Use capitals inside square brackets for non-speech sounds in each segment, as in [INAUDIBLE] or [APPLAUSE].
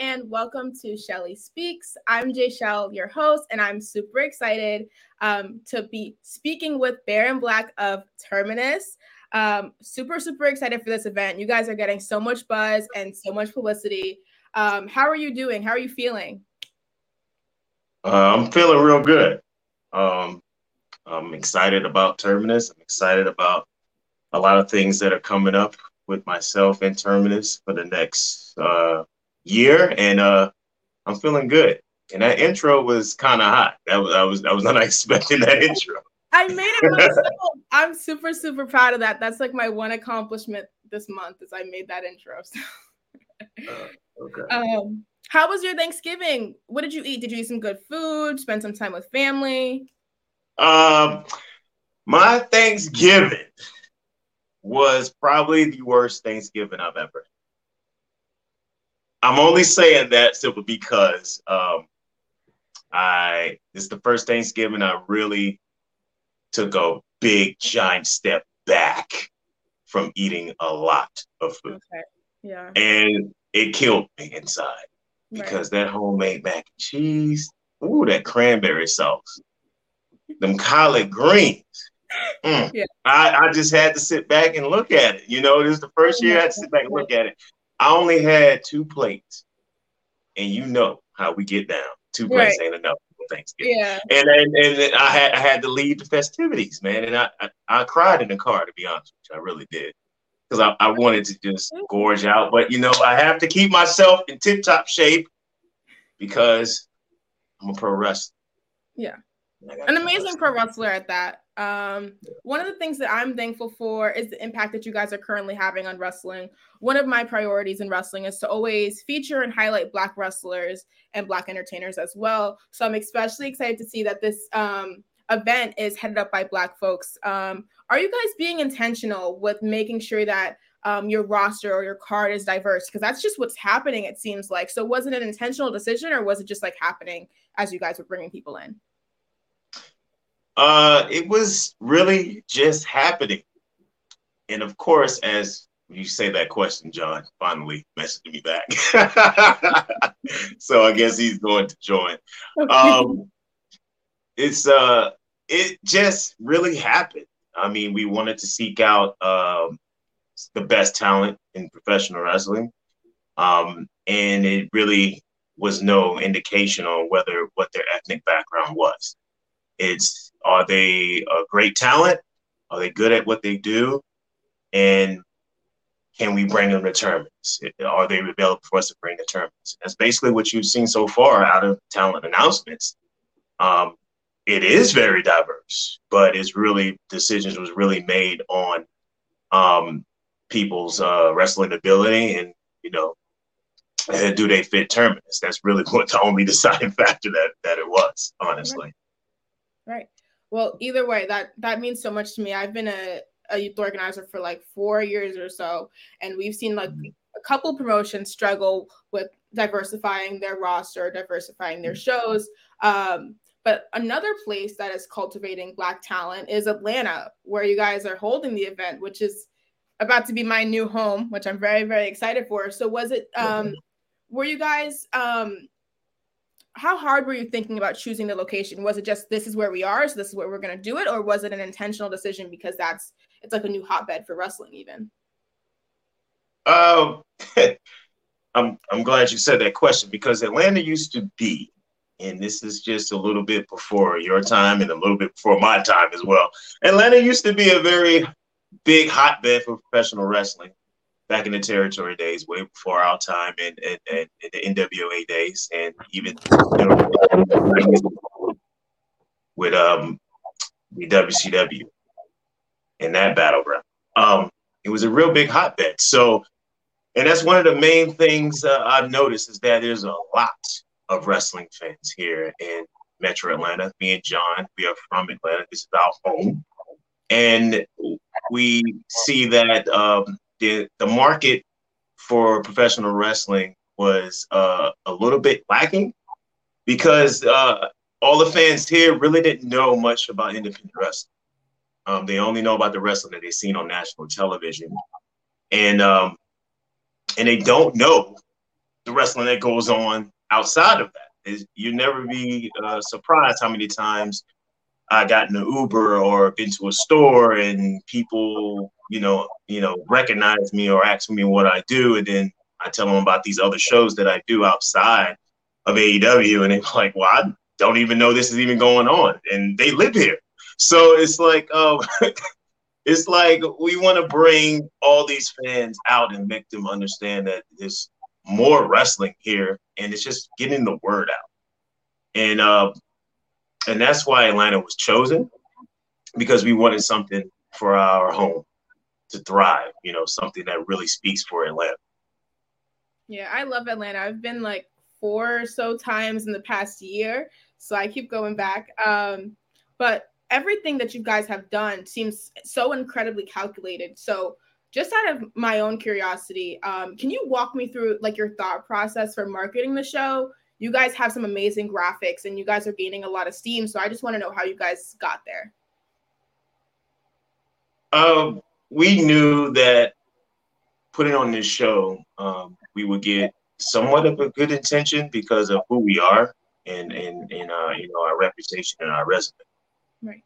and welcome to Shelly Speaks. I'm Jaychele, your host, and I'm super excited um, to be speaking with Baron Black of Terminus. Um, super, super excited for this event. You guys are getting so much buzz and so much publicity. Um, how are you doing? How are you feeling? Uh, I'm feeling real good. Um, I'm excited about Terminus. I'm excited about a lot of things that are coming up with myself and Terminus for the next uh, year, and uh, I'm feeling good. And that intro was kind of hot. That was I was [LAUGHS] I was not expecting that intro. I made it myself. [LAUGHS] I'm super super proud of that. That's like my one accomplishment this month is I made that intro. So. Uh, okay. [LAUGHS] Um, how was your Thanksgiving? What did you eat? Did you eat some good food? Spend some time with family? Um, my Thanksgiving was probably the worst Thanksgiving I've ever I'm only saying that simply because um, I this is the first Thanksgiving I really took a big giant step back from eating a lot of food. Okay. Yeah. And it killed me inside because right. that homemade mac and cheese, ooh, that cranberry sauce, them collard greens. Mm, [LAUGHS] yeah. I, I just had to sit back and look at it. You know, this is the first year I had to sit back and look at it. I only had two plates, and you know how we get down. Two plates right. ain't enough for Thanksgiving. Yeah. And, and and I had I had to leave the festivities, man, and I I, I cried in the car to be honest with you. I really did. Because I, I wanted to just mm-hmm. gorge out. But you know, I have to keep myself in tip top shape because I'm a pro wrestler. Yeah. An amazing pro wrestler at that. Um, one of the things that I'm thankful for is the impact that you guys are currently having on wrestling. One of my priorities in wrestling is to always feature and highlight Black wrestlers and Black entertainers as well. So I'm especially excited to see that this um, event is headed up by Black folks. Um, are you guys being intentional with making sure that um, your roster or your card is diverse? Because that's just what's happening, it seems like. So was it an intentional decision or was it just like happening as you guys were bringing people in? Uh, it was really just happening. And of course, as you say that question, John finally messaged me back. [LAUGHS] so I guess he's going to join. Um, it's uh, it just really happened. I mean, we wanted to seek out um, the best talent in professional wrestling, um, and it really was no indication on whether what their ethnic background was. It's are they a great talent? Are they good at what they do? And can we bring them to Terminus? Are they available for us to bring to Terminus? That's basically what you've seen so far out of talent announcements. Um, it is very diverse, but it's really decisions was really made on um, people's uh, wrestling ability and you know do they fit Terminus? That's really [LAUGHS] what the only [LAUGHS] deciding factor that that it was, honestly. Right. Well, either way, that that means so much to me. I've been a, a youth organizer for like four years or so, and we've seen like mm-hmm. a couple promotions struggle with diversifying their roster, diversifying their mm-hmm. shows. Um, but another place that is cultivating Black talent is Atlanta, where you guys are holding the event, which is about to be my new home, which I'm very, very excited for. So, was it, um, were you guys um, how hard were you thinking about choosing the location? Was it just this is where we are, so this is where we're going to do it, or was it an intentional decision because that's it's like a new hotbed for wrestling, even? Um, [LAUGHS] I'm I'm glad you said that question because Atlanta used to be, and this is just a little bit before your time and a little bit before my time as well. Atlanta used to be a very big hotbed for professional wrestling back in the territory days, way before our time, and, and, and, the NWA days, and even you know, with um the WCW in that battleground. Um, it was a real big hotbed. So, and that's one of the main things uh, I've noticed is that there's a lot of wrestling fans here in Metro Atlanta. Me and John, we are from Atlanta. This is our home, and we see that um, the the market for professional wrestling was uh, a little bit lacking because uh, all the fans here really didn't know much about independent wrestling. Um, they only know about the wrestling that they've seen on national television, and um, and they don't know the wrestling that goes on outside of that. Is you never be uh, surprised how many times I got in an Uber or been to a store and people, you know, you know, recognize me or ask me what I do, and then I tell them about these other shows that I do outside of AEW, and they're like, "Well, I don't even know this is even going on," and they live here, so it's like, oh, [LAUGHS] it's like we want to bring all these fans out and make them understand that there's more wrestling here, and it's just getting the word out, and uh, and that's why Atlanta was chosen because we wanted something for our home to thrive, you know, something that really speaks for Atlanta. Yeah, I love Atlanta. I've been like four or so times in the past year, so I keep going back. Um, but everything that you guys have done seems so incredibly calculated. So, just out of my own curiosity, um, can you walk me through like your thought process for marketing the show? You guys have some amazing graphics, and you guys are gaining a lot of steam. So, I just want to know how you guys got there. Um, we knew that putting on this show, um, we would get somewhat of a good intention because of who we are and and and uh, you know our reputation and our resume. Right.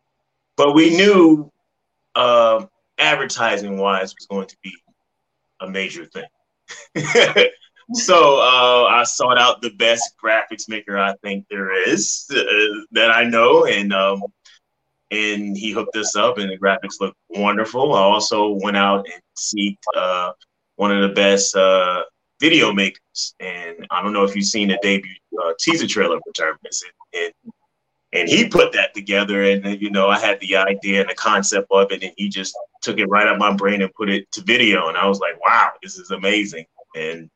But we knew uh, advertising wise was going to be a major thing. [LAUGHS] so uh, I sought out the best graphics maker I think there is uh, that I know, and um, and he hooked us up, and the graphics looked wonderful. I also went out and seeked uh, one of the best uh, video makers, and I don't know if you've seen the debut uh, teaser trailer for Terminus, and, and and he put that together, and you know I had the idea and the concept of it, and he just took it right out of my brain and put it to video, and I was like, wow, this is amazing. And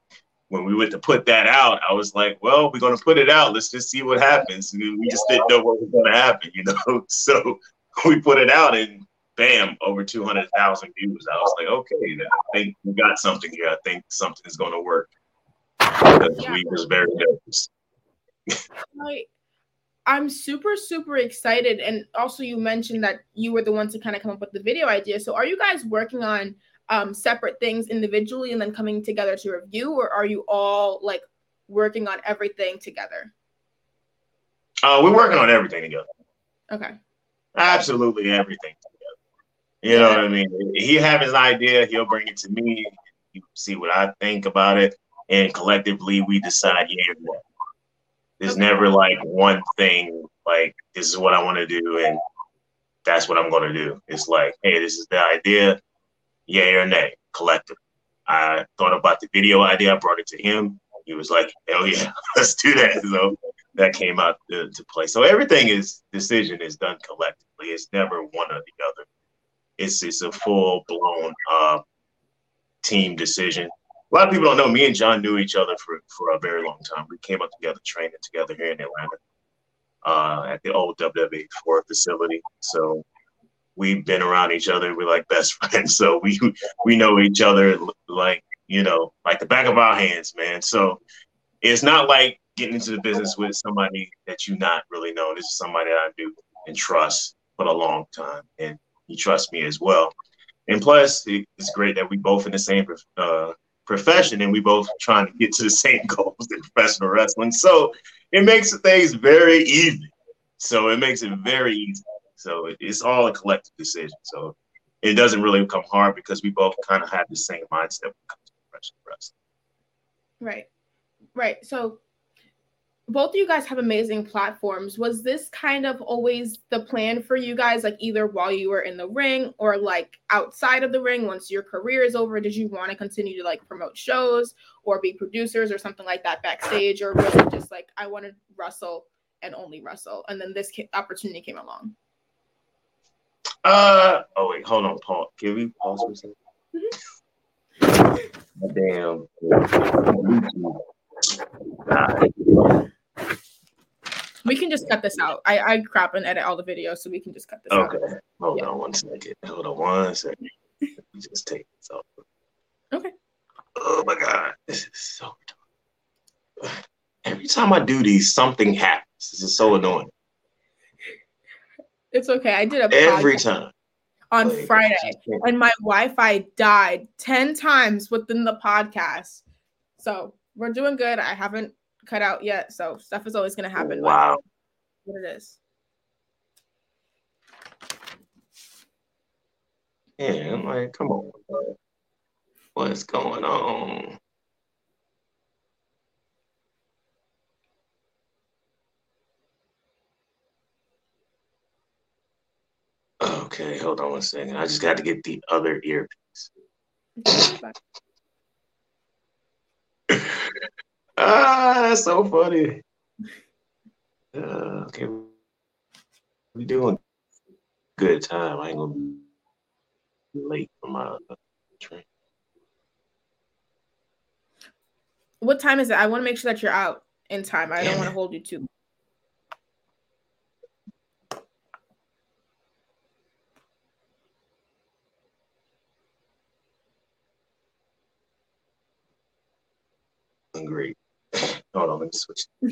when we went to put that out, I was like, well, we're gonna put it out. Let's just see what happens. we just didn't know what was gonna happen, you know. [LAUGHS] So we put it out, and bam, over 200,000 views. I was like, okay, I think we got something here. I think something is going to work. Because yeah. we was very nervous. I'm super, super excited. And also, you mentioned that you were the one to kind of come up with the video idea. So, are you guys working on um, separate things individually and then coming together to review, or are you all like working on everything together? Uh, we're working on everything together. Okay. Absolutely everything together. you know what I mean? He have his idea, he'll bring it to me. You see what I think about it, and collectively we decide yeah or no. There's okay. never like one thing like this is what I want to do and that's what I'm gonna do. It's like, hey, this is the idea, yay or nay, collective. I thought about the video idea, I brought it to him. He was like, hell yeah, [LAUGHS] let's do that. So that came out to, to play. So everything is decision is done collectively. It's never one or the other it's it's a full blown uh, team decision. A lot of people don't know. Me and John knew each other for for a very long time. We came up together, training together here in Atlanta uh, at the old WWE four facility. So we've been around each other. We're like best [LAUGHS] friends. So we we know each other like you know like the back of our hands, man. So it's not like getting into the business with somebody that you not really know. This is somebody that I do and trust for a long time, and he trusts me as well. And plus, it's great that we both in the same uh, profession and we both trying to get to the [LAUGHS] same goals in professional wrestling. So it makes things very easy. So it makes it very easy. So it's all a collective decision. So it doesn't really come hard because we both kind of have the same mindset when it comes to professional wrestling. Right. Right. So both of you guys have amazing platforms. Was this kind of always the plan for you guys, like either while you were in the ring or like outside of the ring once your career is over? Did you want to continue to like promote shows or be producers or something like that backstage? Or was it just like, I want to wrestle and only wrestle? And then this opportunity came along? Uh, oh, wait, hold on, Paul. Can we pause for a second? Mm-hmm. Damn. We can just cut this out. I, I crap and edit all the videos, so we can just cut this okay. out. Okay. Hold yeah. on one second. Hold on one second. just take this off. Okay. Oh my god. This is so Every time I do these, something happens. This is so annoying. It's okay. I did a every time on Friday, and my Wi-Fi died ten times within the podcast. So we're doing good. I haven't cut out yet, so stuff is always gonna happen. Wow. What it is. Yeah, I'm like, come on. What's going on? Okay, hold on one second. I just got to get the other earpiece. [LAUGHS] ah, that's so funny. Uh, okay, we doing good time. I ain't gonna be late for my train. What time is it? I want to make sure that you're out in time. I don't want to hold you too. Great. Hold on, let me switch. [LAUGHS]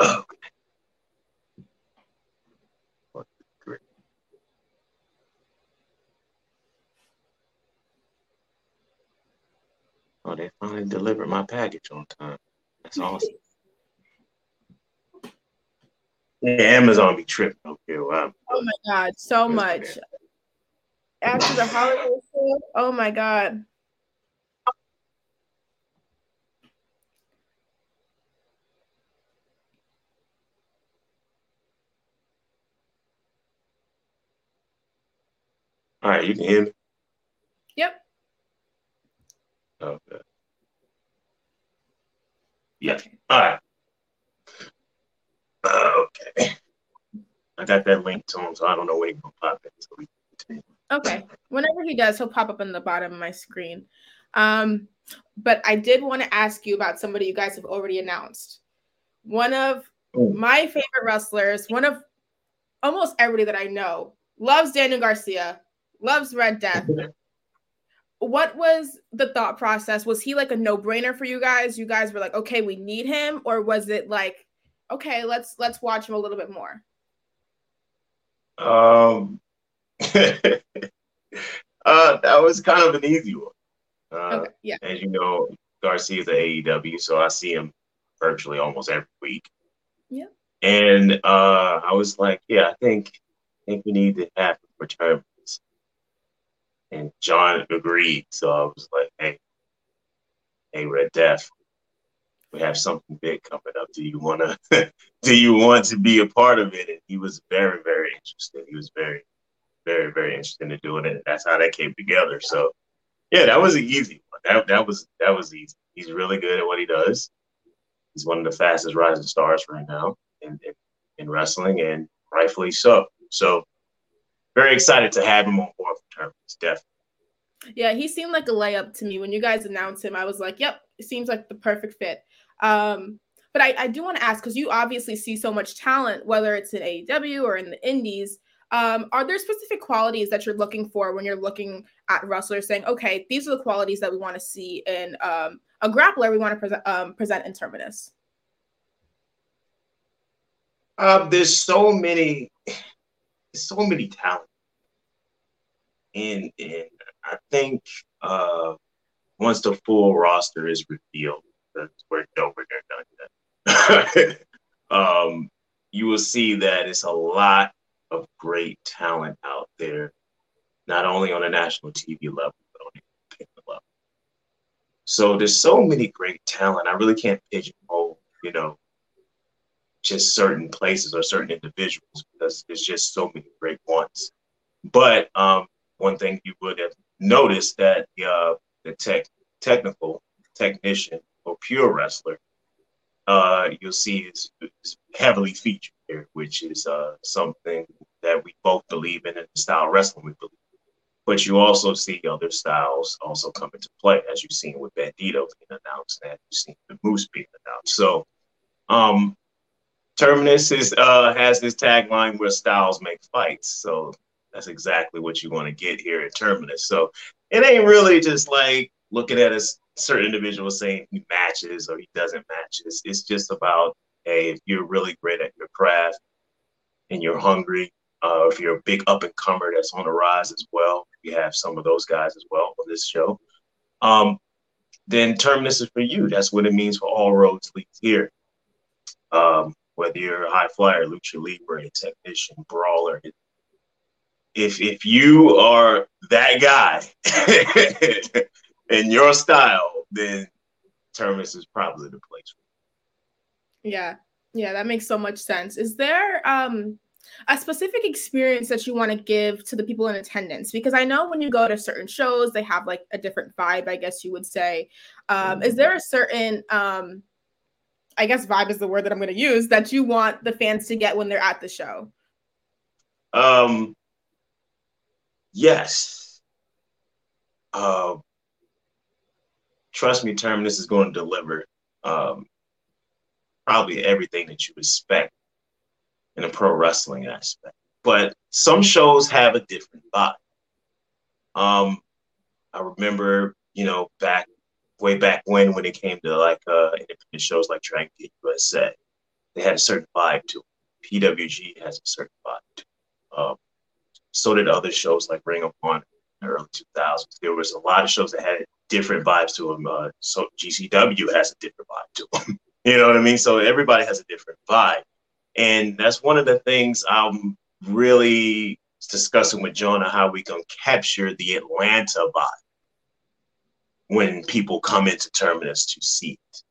okay. Oh, they finally delivered my package on time. That's awesome. [LAUGHS] yeah, Amazon be tripping up here. Wow. Oh my god, so much. After the holiday sale, oh my god. All right, you can hear me. Yep. Okay. Yeah. All right. okay. I got that link to him, so I don't know when he's gonna pop in. So we okay. Whenever he does, he'll pop up on the bottom of my screen. Um, but I did want to ask you about somebody you guys have already announced. One of oh. my favorite wrestlers, one of almost everybody that I know, loves Daniel Garcia, loves Red Death, [LAUGHS] what was the thought process? Was he like a no-brainer for you guys? You guys were like, okay, we need him, or was it like, okay, let's let's watch him a little bit more? Um, [LAUGHS] uh, that was kind of an easy one. Uh, okay, yeah. As you know, Garcia is at AEW, so I see him virtually almost every week. Yeah. And uh, I was like, yeah, I think I think we need to have him return and John agreed. So I was like, hey, hey, Red Death, we have something big coming up. Do you wanna [LAUGHS] do you want to be a part of it? And he was very, very interested. He was very, very, very interested in doing it. That's how that came together. So yeah, that was an easy one. That that was that was easy. He's really good at what he does. He's one of the fastest rising stars right now in, in, in wrestling, and rightfully so. So very excited to have him on board for Terminus, definitely. Yeah, he seemed like a layup to me when you guys announced him. I was like, "Yep, it seems like the perfect fit." Um, but I, I do want to ask because you obviously see so much talent, whether it's in AEW or in the Indies. Um, are there specific qualities that you're looking for when you're looking at wrestlers, saying, "Okay, these are the qualities that we want to see in um, a grappler we want to present um, present in Terminus"? Uh, there's so many so many talent. And, and I think uh, once the full roster is revealed, that's we're over there done yet. [LAUGHS] um, you will see that it's a lot of great talent out there, not only on a national TV level, but on a level. So there's so many great talent. I really can't pigeonhole, you know, just certain places or certain individuals because there's just so many great ones. But um, one thing you would have noticed that uh, the tech technical technician or pure wrestler, uh, you'll see is, is, heavily featured here, which is uh, something that we both believe in in the style wrestling we believe. But you also see other styles also come into play, as you've seen with Bandito being announced, and you've seen the Moose being announced. So um, Terminus is uh, has this tagline where styles make fights. So that's exactly what you want to get here at Terminus. So it ain't really just like looking at a certain individual saying he matches or he doesn't match. It's, it's just about, hey, if you're really great at your craft and you're hungry, uh, if you're a big up and comer that's on the rise as well, we have some of those guys as well on this show. Um, then Terminus is for you. That's what it means for all roads lead here. Um, whether you're a high flyer, lucha libre, technician, brawler, if if you are that guy [LAUGHS] in your style, then Terminus is probably the place. Yeah, yeah, that makes so much sense. Is there um a specific experience that you want to give to the people in attendance because i know when you go to certain shows they have like a different vibe i guess you would say um, is there a certain um, i guess vibe is the word that i'm going to use that you want the fans to get when they're at the show um yes uh, trust me terminus is going to deliver um, probably everything that you expect in a pro wrestling aspect. But some shows have a different vibe. Um, I remember, you know, back way back when when it came to like uh, independent shows like Dragon Gate USA, they had a certain vibe to them. PWG has a certain vibe to them. Um, so did other shows like Ring of Honor in the early 2000s. There was a lot of shows that had different vibes to them. Uh, so GCW has a different vibe to them. [LAUGHS] you know what I mean? So everybody has a different vibe. And that's one of the things I'm really discussing with Jonah how we can capture the Atlanta vibe when people come into Terminus to see it.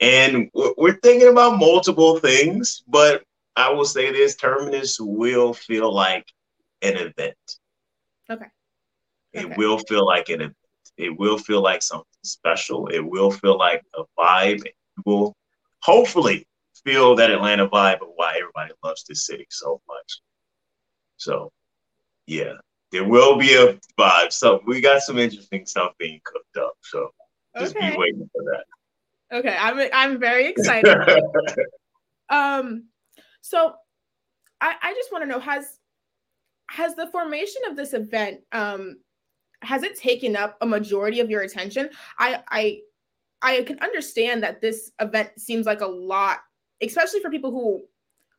And we're thinking about multiple things, but I will say this Terminus will feel like an event. Okay. It okay. will feel like an event. It will feel like something special. It will feel like a vibe. It will hopefully feel that Atlanta vibe of why everybody loves this city so much. So, yeah, there will be a vibe. So we got some interesting stuff being cooked up. So just okay. be waiting for that. Okay, I'm I'm very excited. [LAUGHS] um, so I I just want to know has has the formation of this event um has it taken up a majority of your attention? I I I can understand that this event seems like a lot especially for people who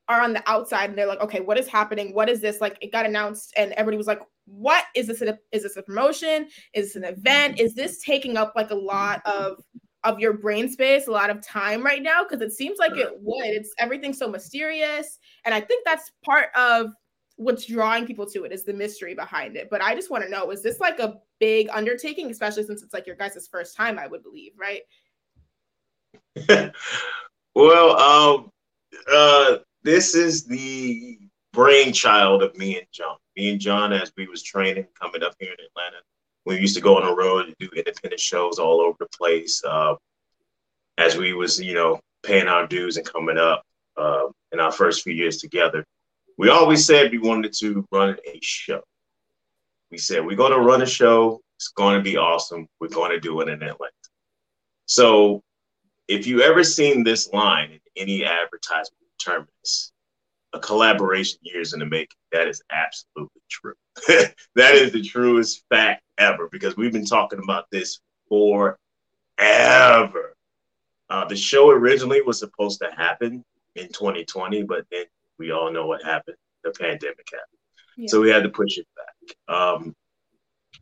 are on the outside and they're like, okay, what is happening? What is this? Like it got announced and everybody was like, what is this? A, is this a promotion? Is this an event? Is this taking up like a lot of of your brain space, a lot of time right now? Because it seems like it would. It's everything so mysterious. And I think that's part of what's drawing people to it is the mystery behind it. But I just want to know, is this like a big undertaking, especially since it's like your guys' first time, I would believe, right? [LAUGHS] Well, um, uh, this is the brainchild of me and John. Me and John, as we was training coming up here in Atlanta, we used to go on the road and do independent shows all over the place. Uh, as we was, you know, paying our dues and coming up uh, in our first few years together, we always said we wanted to run a show. We said we're going to run a show. It's going to be awesome. We're going to do it in Atlanta. So if you ever seen this line in any advertisement terminus, a collaboration years in the making, that is absolutely true. [LAUGHS] that is the truest fact ever because we've been talking about this forever. Uh, the show originally was supposed to happen in 2020, but then we all know what happened. The pandemic happened. Yeah. So we had to push it back. Um,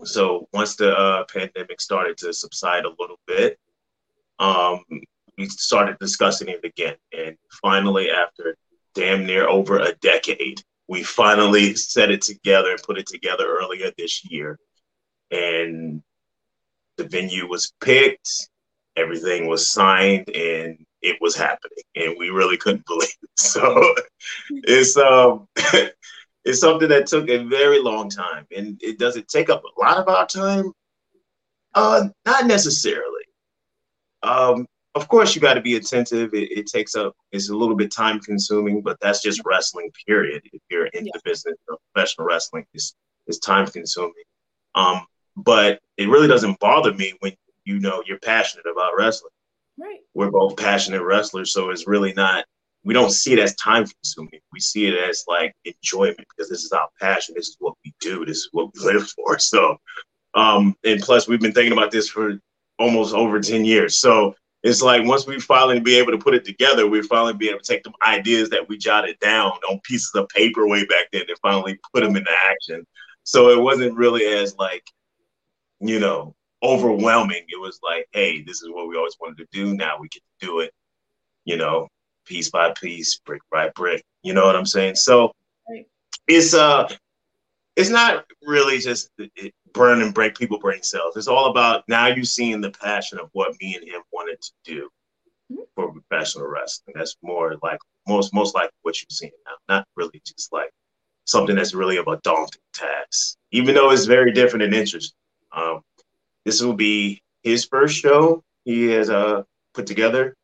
so once the uh, pandemic started to subside a little bit, um, we started discussing it again. And finally, after damn near over a decade, we finally set it together and put it together earlier this year. And the venue was picked, everything was signed, and it was happening. And we really couldn't [LAUGHS] believe it. So [LAUGHS] it's um [LAUGHS] it's something that took a very long time. And it does it take up a lot of our time? Uh not necessarily. Um, of course you got to be attentive it, it, takes up it's a little bit time consuming but that's just wrestling period if you're in yeah. the business of professional wrestling it's, it's time consuming um but it really doesn't bother me when you know you're passionate about wrestling right we're both passionate wrestlers so it's really not we don't see it as time consuming. We see it as like enjoyment because this is our passion. This is what we do. This is what we live for. [LAUGHS] So, um, and plus we've been thinking about this for almost over 10 years. So it's like once we finally be able to put it together, we finally be able to take the ideas that we jotted down on pieces of paper way back then and finally put them into action. So it wasn't really as like, you know, overwhelming. It was like, hey, this is what we always wanted to do. Now we can do it, you know, piece by piece, brick by brick. You know what I'm saying? So it's uh it's not really just burn and break people brain cells. It's all about now you're seeing the passion of what me and him wanted to do mm-hmm. for professional wrestling. That's more like most most like what you're seeing now, not really just like something that's really of a daunting task, even though it's very different and interesting. Um, this will be his first show he has uh, put together.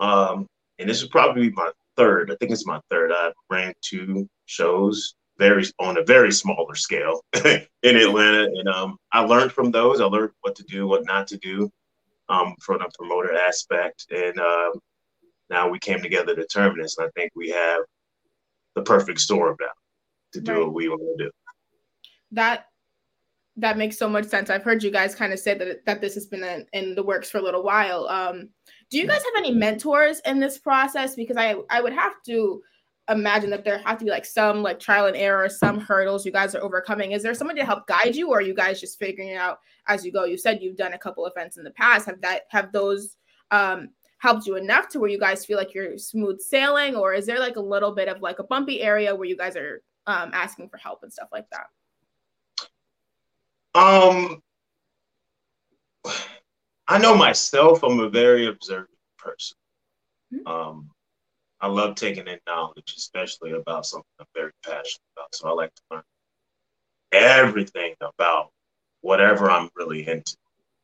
Um, and this will probably be my third. I think it's my third. I've ran two shows very on a very smaller scale [LAUGHS] in Atlanta, and um, I learned from those. I learned what to do, what not to do, um, from the promoter aspect, and uh, now we came together to Terminus. And I think we have the perfect storm now to do right. what we want to do. That that makes so much sense. I've heard you guys kind of say that that this has been in, in the works for a little while. Um, do you guys have any mentors in this process? Because I I would have to imagine that there have to be like some like trial and error, some hurdles you guys are overcoming. Is there somebody to help guide you, or are you guys just figuring it out as you go? You said you've done a couple events in the past. Have that have those um, helped you enough to where you guys feel like you're smooth sailing, or is there like a little bit of like a bumpy area where you guys are um, asking for help and stuff like that? Um, I know myself. I'm a very observant person. Mm-hmm. Um, I love taking in knowledge, especially about something I'm very passionate about. So I like to learn everything about whatever I'm really into.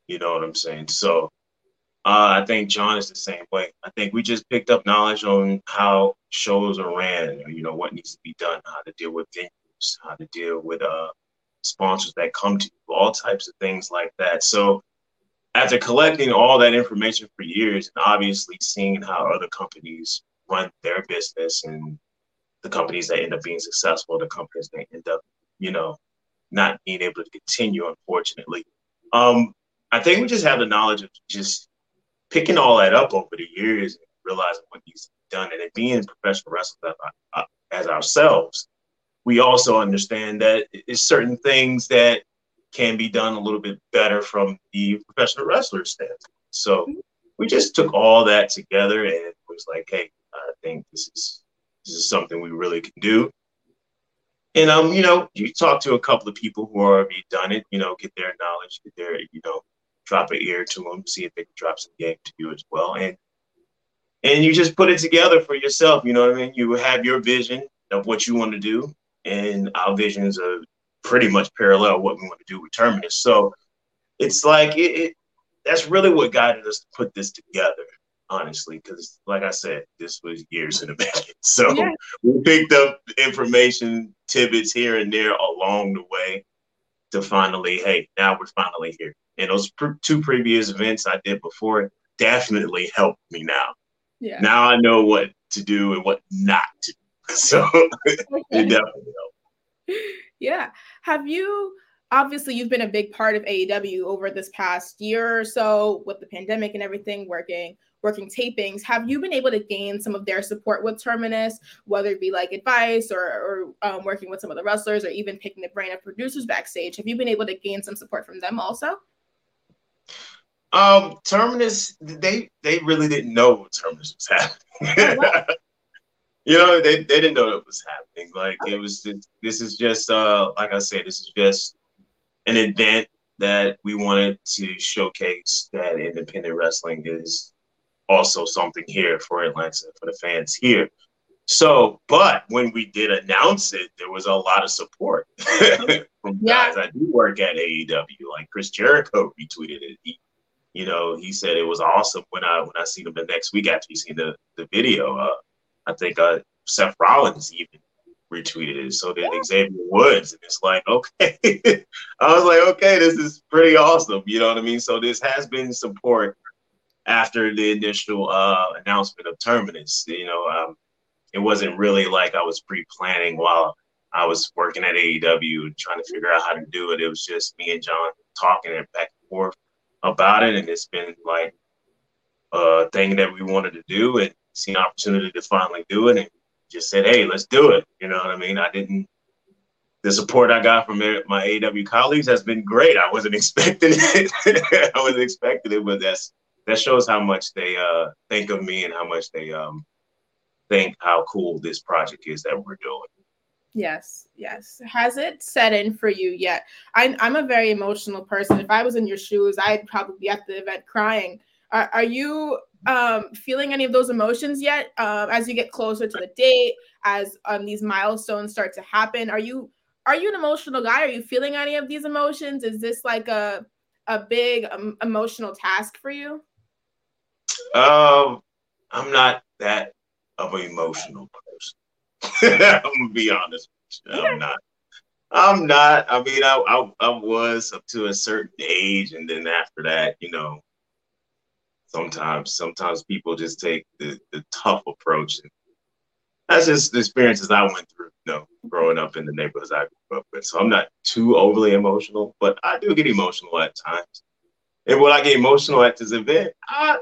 You know what I'm saying? So uh, I think John is the same way. I think we just picked up knowledge on how shows are ran, you know, what needs to be done, how to deal with venues, how to deal with uh, sponsors that come to you, all types of things like that. So after collecting all that information for years and obviously seeing how other companies run their business and the companies that end up being successful, the companies that end up, you know, not being able to continue, unfortunately. Um, I think we just have the knowledge of just picking all that up over the years and realizing what be done. And it being professional wrestlers as ourselves, we also understand that it's certain things that can be done a little bit better from the professional wrestler standpoint. So we just took all that together and was like, hey, think this is this is something we really can do. And um, you know, you talk to a couple of people who already done it, you know, get their knowledge, get their, you know, drop an ear to them, see if they can drop some game to you as well. And and you just put it together for yourself, you know what I mean? You have your vision of what you want to do, and our visions are pretty much parallel what we want to do with Terminus. So it's like it, it that's really what guided us to put this together, honestly, because like I said, this was years in the making. [LAUGHS] So yeah. we picked up information tidbits here and there along the way to finally, hey, now we're finally here. And those pr- two previous events I did before definitely helped me now. Yeah. Now I know what to do and what not to do. [LAUGHS] So [LAUGHS] it definitely helped. Yeah. Have you obviously you've been a big part of AEW over this past year or so with the pandemic and everything working working tapings have you been able to gain some of their support with terminus whether it be like advice or, or um, working with some of the wrestlers or even picking the brain of producers backstage? Have you been able to gain some support from them also? Um terminus they they really didn't know what terminus was happening. Oh, [LAUGHS] you know, they, they didn't know it was happening. Like it was just, this is just uh like I said, this is just an event that we wanted to showcase that independent wrestling is also something here for Atlanta for the fans here. So, but when we did announce it, there was a lot of support [LAUGHS] from yeah. guys I do work at AEW. Like Chris Jericho retweeted it. He, you know, he said it was awesome when I when I seen him the next week after he seen the the video. Uh, I think uh, Seth Rollins even retweeted it. So did Xavier Woods. And it's like, [LAUGHS] okay. I was like, okay, this is pretty awesome. You know what I mean? So this has been support after the initial uh, announcement of terminus. You know, um, it wasn't really like I was pre-planning while I was working at AEW and trying to figure out how to do it. It was just me and John talking and back and forth about it, and it's been like a thing that we wanted to do, and seen an opportunity to finally do it, and just said, "Hey, let's do it." You know what I mean? I didn't. The support I got from my AEW colleagues has been great. I wasn't [LAUGHS] expecting it. I wasn't expecting it, but that's that shows how much they uh, think of me and how much they um, think how cool this project is that we're doing. Yes, yes. Has it set in for you yet? I, I'm a very emotional person. If I was in your shoes, I'd probably be at the event crying. Are, are you um, feeling any of those emotions yet? Uh, as you get closer to the date, as um, these milestones start to happen, are you are you an emotional guy? Are you feeling any of these emotions? Is this like a a big um, emotional task for you? Um, I'm not that of an emotional person. [LAUGHS] I'm gonna be honest. I'm not. I'm not. I mean, I, I I was up to a certain age, and then after that, you know, sometimes sometimes people just take the, the tough approach, and that's just the experiences I went through. You know, growing up in the neighborhoods I grew up in. So I'm not too overly emotional, but I do get emotional at times. And will I get emotional at this event? I,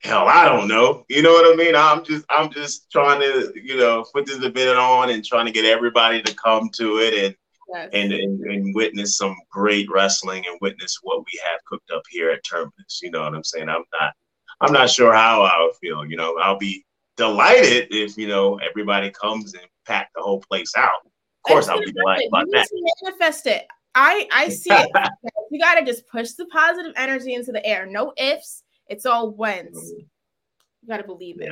hell, I don't know. You know what I mean? I'm just I'm just trying to, you know, put this event on and trying to get everybody to come to it and yes. and, and, and witness some great wrestling and witness what we have cooked up here at Terminus. You know what I'm saying? I'm not I'm not sure how I would feel. You know, I'll be delighted if you know everybody comes and pack the whole place out. Of course, I'll be delighted about that. Manifest it. I I see it. [LAUGHS] you got to just push the positive energy into the air. No ifs it's all whens. Mm-hmm. You got to believe it.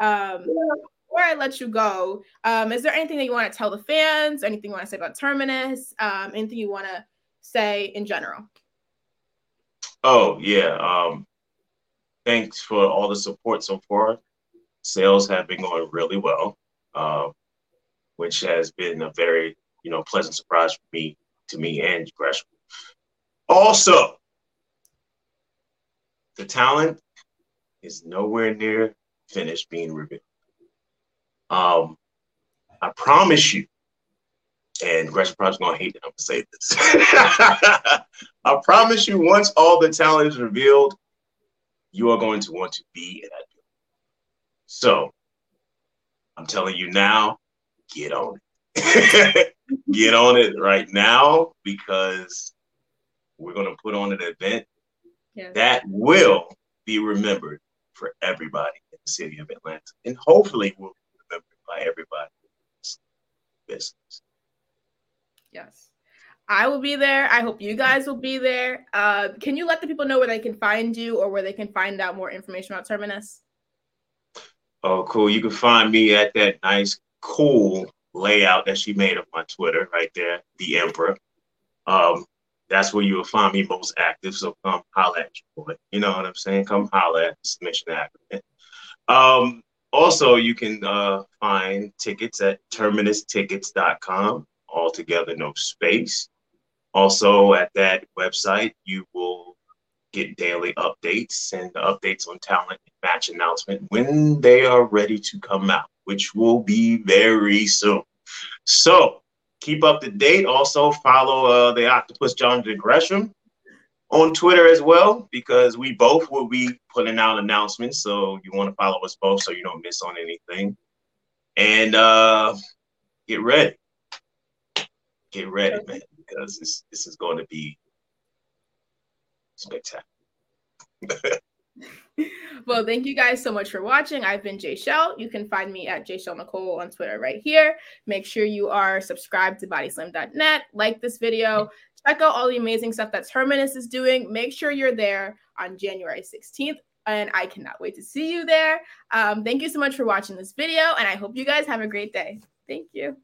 Yeah. Um, before I let you go, um, is there anything that you want to tell the fans? Anything you want to say about Terminus? Um, anything you want to say in general? Oh yeah. Um, thanks for all the support so far. Sales have been going really well, uh, which has been a very you know pleasant surprise for me to me and Gresham. Also, the talent is nowhere near finished being revealed. Um, I promise you, and Gresham probably gonna hate that I'm gonna say this. [LAUGHS] I promise you, once all the talent is revealed, you are going to want to be in that. So, I'm telling you now, get on it. [LAUGHS] get on it right now because we're gonna put on an event yes. that will be remembered for everybody in the city of Atlanta, and hopefully will be remembered by everybody business. Yes. I will be there. I hope you guys will be there. Uh, can you let the people know where they can find you or where they can find out more information about Terminus? Oh, cool. You can find me at that nice, cool layout that she made of my Twitter right there, the Emperor. Um, that's where you will find me most active. So come holla at your boy. You know what I'm saying? Come holla at Submission Acronym. Um, also, you can uh, find tickets at terminustickets.com, altogether, no space. Also, at that website, you will get daily updates and updates on talent match announcement when they are ready to come out, which will be very soon. So, keep up to date. Also, follow uh, the Octopus Jonathan Gresham on Twitter as well, because we both will be putting out announcements. So you want to follow us both so you don't miss on anything. And uh, get ready. Get ready, man, because this this is going to be spectacular. [LAUGHS] well, thank you guys so much for watching. I've been Jaychele. You can find me at Jaychele Nicole on Twitter right here. Make sure you are subscribed to bodyslam.net, like this video, check out all the amazing stuff that Terminus is doing. Make sure you're there on January 16th. And I cannot wait to see you there. Um, thank you so much for watching this video, and I hope you guys have a great day. Thank you.